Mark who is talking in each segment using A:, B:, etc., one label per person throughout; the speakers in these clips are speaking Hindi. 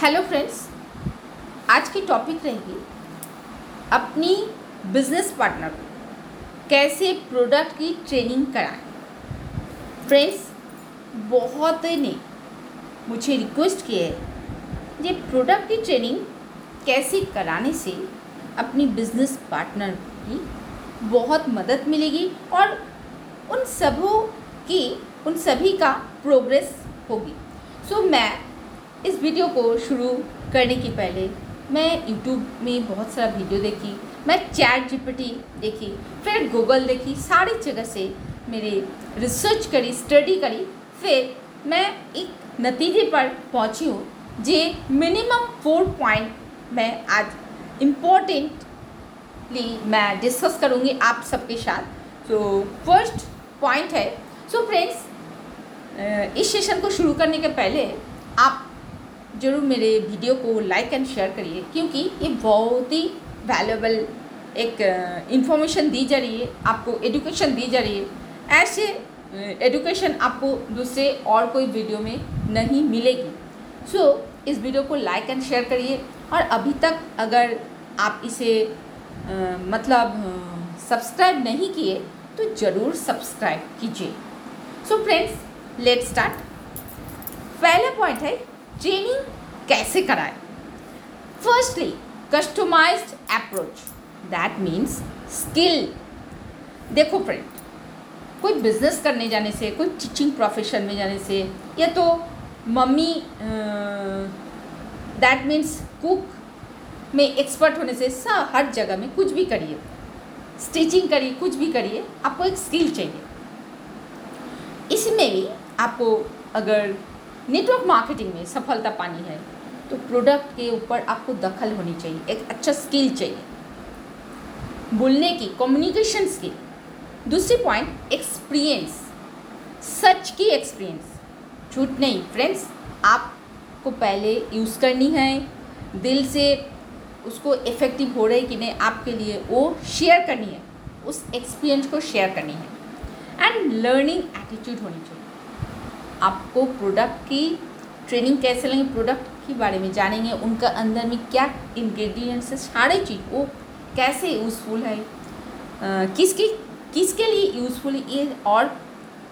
A: हेलो फ्रेंड्स आज की टॉपिक रहेगी अपनी बिज़नेस पार्टनर को कैसे प्रोडक्ट की ट्रेनिंग कराएँ। फ्रेंड्स बहुत ने मुझे रिक्वेस्ट किया है ये प्रोडक्ट की ट्रेनिंग कैसे कराने से अपनी बिज़नेस पार्टनर की बहुत मदद मिलेगी और उन सबों की उन सभी का प्रोग्रेस होगी। सो so, मैं इस वीडियो को शुरू करने के पहले मैं यूट्यूब में बहुत सारा वीडियो देखी, मैं चैट जीपीटी देखी, फिर गूगल देखी, सारी जगह से मेरे रिसर्च करी स्टडी करी, फिर मैं एक नतीजे पर पहुँची हूँ, जे मिनिमम फोर पॉइंट मैं आज इम्पोर्टेंटली मैं डिस्कस करूँगी आप सबके साथ। तो फ़र्स्ट पॉइंट है सो so फ्रेंड्स इस सेशन को शुरू करने के पहले आप ज़रूर मेरे वीडियो को लाइक एंड शेयर करिए क्योंकि ये बहुत ही वैल्यूबल एक इंफॉर्मेशन दी जा रही है आपको एडुकेशन दी जा रही है। ऐसे एडुकेशन आपको दूसरे और कोई वीडियो में नहीं मिलेगी। सो so, इस वीडियो को लाइक एंड शेयर करिए और अभी तक अगर आप इसे आ, मतलब सब्सक्राइब नहीं किए तो ज़रूर सब्सक्राइब कीजिए। सो फ्रेंड्स लेट स्टार्ट पहला पॉइंट है ट्रेनिंग कैसे कराए? Firstly customised approach that means skill देखो फ्रेंड कोई बिज़नेस करने जाने से, कोई टीचिंग प्रोफेशन में जाने से, या तो मम्मी दैट मीन्स कुक में एक्सपर्ट होने से, सब हर जगह में कुछ भी करिए। स्टिचिंग करिए, कुछ भी करिए, आपको एक स्किल चाहिए। इसमें भी आपको अगर नेटवर्क मार्केटिंग में सफलता पानी है तो प्रोडक्ट के ऊपर आपको दखल होनी चाहिए। एक अच्छा स्किल चाहिए। बोलने की कम्युनिकेशन स्किल दूसरी पॉइंट एक्सपीरियंस सच की एक्सपीरियंस झूठ नहीं। फ्रेंड्स आपको पहले यूज़ करनी है। दिल से उसको इफ़ेक्टिव हो रही कि नहीं, आपके लिए वो शेयर करनी है। उस एक्सपीरियंस को शेयर करनी है। एंड लर्निंग एटीट्यूड होनी चाहिए। आपको प्रोडक्ट की ट्रेनिंग कैसे लेंगे? प्रोडक्ट के बारे में जानेंगे, उनका अंदर में क्या इंग्रेडिएंट्स है, सारे चीज़। वो कैसे यूज़फुल है? किसकी, किसके लिए यूज़फुल ये और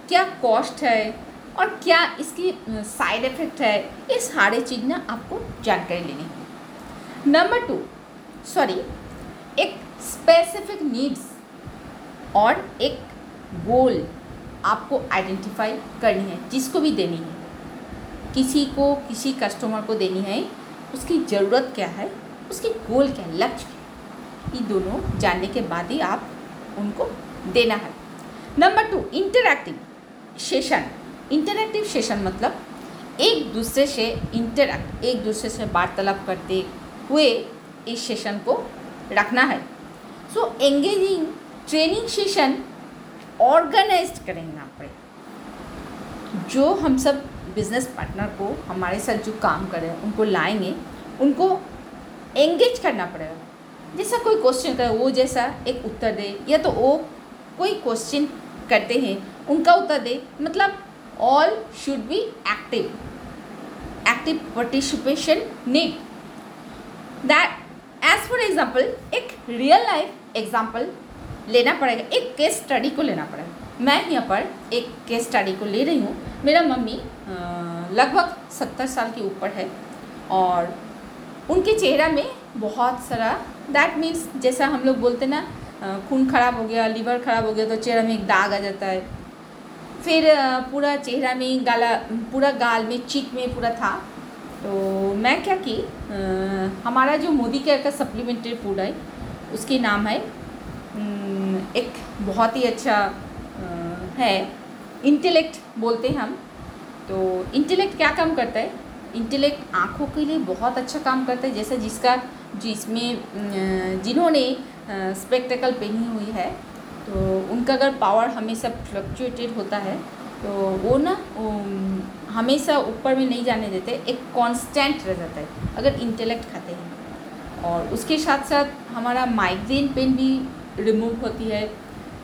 A: क्या कॉस्ट है? और क्या इसकी साइड इफ़ेक्ट है? ये सारे चीज़ ना आपको जानकारी लेनी है। नंबर टू सॉरी एक स्पेसिफिक नीड्स और एक गोल आपको आइडेंटिफाई करनी है, जिसको भी देनी है। किसी को, किसी कस्टमर को देनी है, उसकी ज़रूरत क्या है, उसकी गोल क्या है, लक्ष्य क्या है ये दोनों जानने के बाद ही आप उनको देना है। Number two interactive session interactive session मतलब एक दूसरे से इंटरैक्ट एक दूसरे से वार्तालाप करते हुए इस सेशन को रखना है। So engaging training session organise करेंगे पर जो हम सब बिज़नेस पार्टनर को, हमारे साथ जो काम कर रहे हैं, उनको लाएँगे, उनको एंगेज करना पड़ेगा। जैसा कोई क्वेश्चन करे, वो जैसा एक उत्तर दे, या तो वो कोई क्वेश्चन करते हैं, उनका उत्तर दे। मतलब all should be active active participation need that as for example एक रियल लाइफ एग्ज़ाम्पल लेना पड़ेगा, एक केस स्टडी को लेना पड़ेगा। मैं यहाँ पर एक केस स्टडी को ले रही हूँ। मेरा मम्मी लगभग सत्तर साल के ऊपर है और उनके चेहरा में बहुत सारा दैट मीन्स जैसा हम लोग बोलते ना खून खराब हो गया लीवर खराब हो गया तो चेहरा में एक दाग आ जाता है। फिर पूरा चेहरा में गाला, पूरा गाल में चीक में पूरा था। तो मैं क्या की हमारा जो मोदी केयर का सप्लीमेंट्री फ़ूड है, उसके नाम है एक बहुत ही अच्छा है इंटेलेक्ट बोलते हैं हम। तो इंटेलेक्ट क्या काम करता है? इंटेलेक्ट आँखों के लिए बहुत अच्छा काम करता है, जैसे जिसका, जिसमें जिन्होंने स्पेक्टिकल पहनी हुई है तो उनका अगर पावर हमेशा फ्लक्चुएटेड होता है तो वो ना हमेशा ऊपर में नहीं जाने देते, एक कांस्टेंट रह जाता है, अगर इंटेलेक्ट खाते हैं। और उसके साथ साथ हमारा माइग्रेन पेन भी रिमूव होती है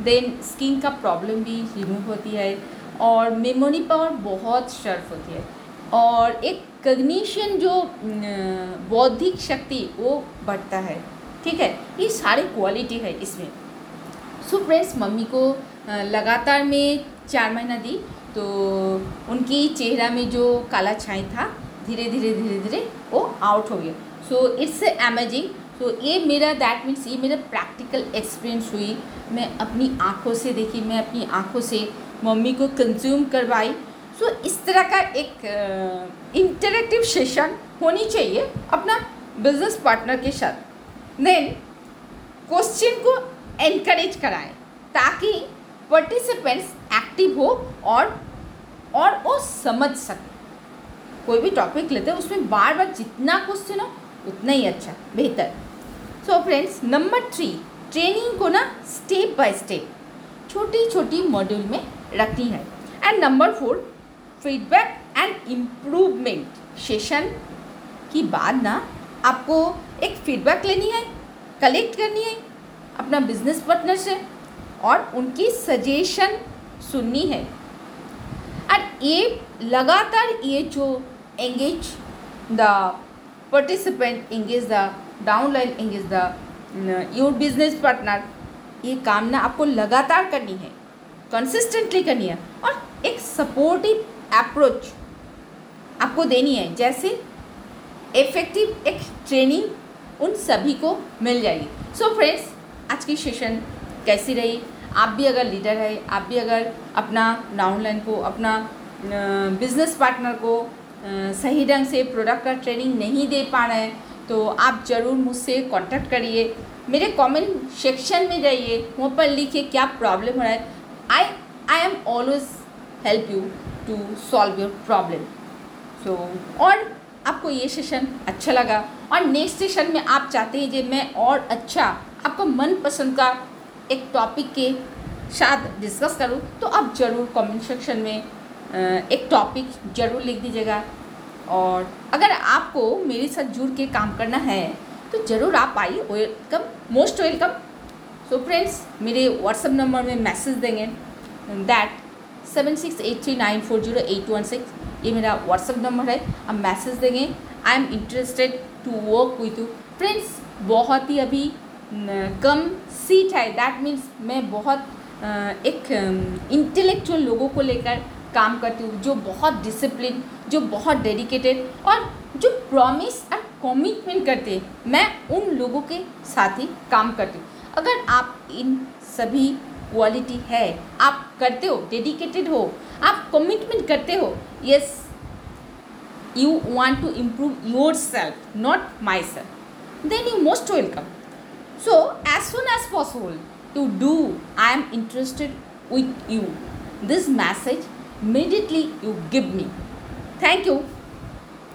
A: देन स्किन का प्रॉब्लम भी रिमूव होती है और मेमोरी पावर बहुत शर्फ होती है। और एक कग्निशन जो बौद्धिक शक्ति, वो बढ़ता है। ठीक है? ये सारी क्वालिटी है इसमें। सो फ्रेंड्स मम्मी को लगातार में चार महीना दी तो उनकी चेहरा में जो काला छाई था धीरे धीरे धीरे धीरे वो आउट हो गया। सो इट्स अमेजिंग तो ये मेरा दैट मीन्स ये मेरा प्रैक्टिकल एक्सपीरियंस हुई। मैं अपनी आँखों से देखी मैं अपनी आँखों से मम्मी को कंज्यूम करवाई। सो so, इस तरह का एक इंटरेक्टिव सेशन होनी चाहिए अपना बिज़नेस पार्टनर के साथ। देन क्वेश्चन को एनकरेज कराएँ ताकि पार्टिसिपेंट्स एक्टिव हो और और वो समझ सके। कोई भी टॉपिक लेते हैं उसमें बार बार जितना क्वेश्चन हो उतना ही अच्छा बेहतर। So friends number three training को ना स्टेप बाय स्टेप छोटी छोटी मॉड्यूल में रखनी है। And number four feedback and improvement session की बाद ना आपको एक फीडबैक लेनी है कलेक्ट करनी है, अपना बिज़नेस पार्टनर से और उनकी सजेशन सुननी है। और ये लगातार ये जो engage the participant engage engage the downline engage the your business partner ये काम ना आपको लगातार करनी है कंसिस्टेंटली करनी है, और एक सपोर्टिव अप्रोच आपको देनी है, जैसे इफ़ेक्टिव एक ट्रेनिंग उन सभी को मिल जाएगी। सो so फ्रेंड्स आज की सेशन कैसी रही? आप भी अगर लीडर है, आप भी अगर अपना डाउनलाइन को, अपना बिज़नेस पार्टनर को सही ढंग से प्रोडक्ट का ट्रेनिंग नहीं दे पा रहे हैं तो आप ज़रूर मुझसे कांटेक्ट करिए। मेरे कमेंट सेक्शन में जाइए। वहाँ पर लिखिए क्या प्रॉब्लम हो रहा है। I I am always help you to solve your problem so और आपको ये सेशन अच्छा लगा। और नेक्स्ट सेशन में आप चाहते हैं कि मैं और अच्छा आपको मनपसंद का एक टॉपिक के साथ डिस्कस करूँ तो आप ज़रूर कमेंट सेक्शन में एक टॉपिक ज़रूर लिख दीजिएगा। और अगर आपको मेरे साथ जुड़ के काम करना है तो ज़रूर आप आइए welcome most welcome so friends मेरे व्हाट्सअप नंबर में मैसेज देंगे। That seven six eight three nine four zero eight one six ये मेरा व्हाट्सअप नंबर है। आप मैसेज देंगे I am interested to work with you friends बहुत ही अभी कम सीट है। दैट मीन्स मैं बहुत एक इंटेलेक्चुअल लोगों को लेकर काम करती हूँ, जो बहुत डिसिप्लिन जो बहुत डेडिकेटेड और जो प्रॉमिस और कमिटमेंट करते हैं, मैं उन लोगों के साथ ही काम करती हूँ। अगर आप इन सभी क्वालिटी है, आप करते हो डेडिकेटेड हो, आप कमिटमेंट करते हो yes you want to improve your self not my self then you most welcome so as soon as possible to do I am interested with you this message immediately you give me. Thank you.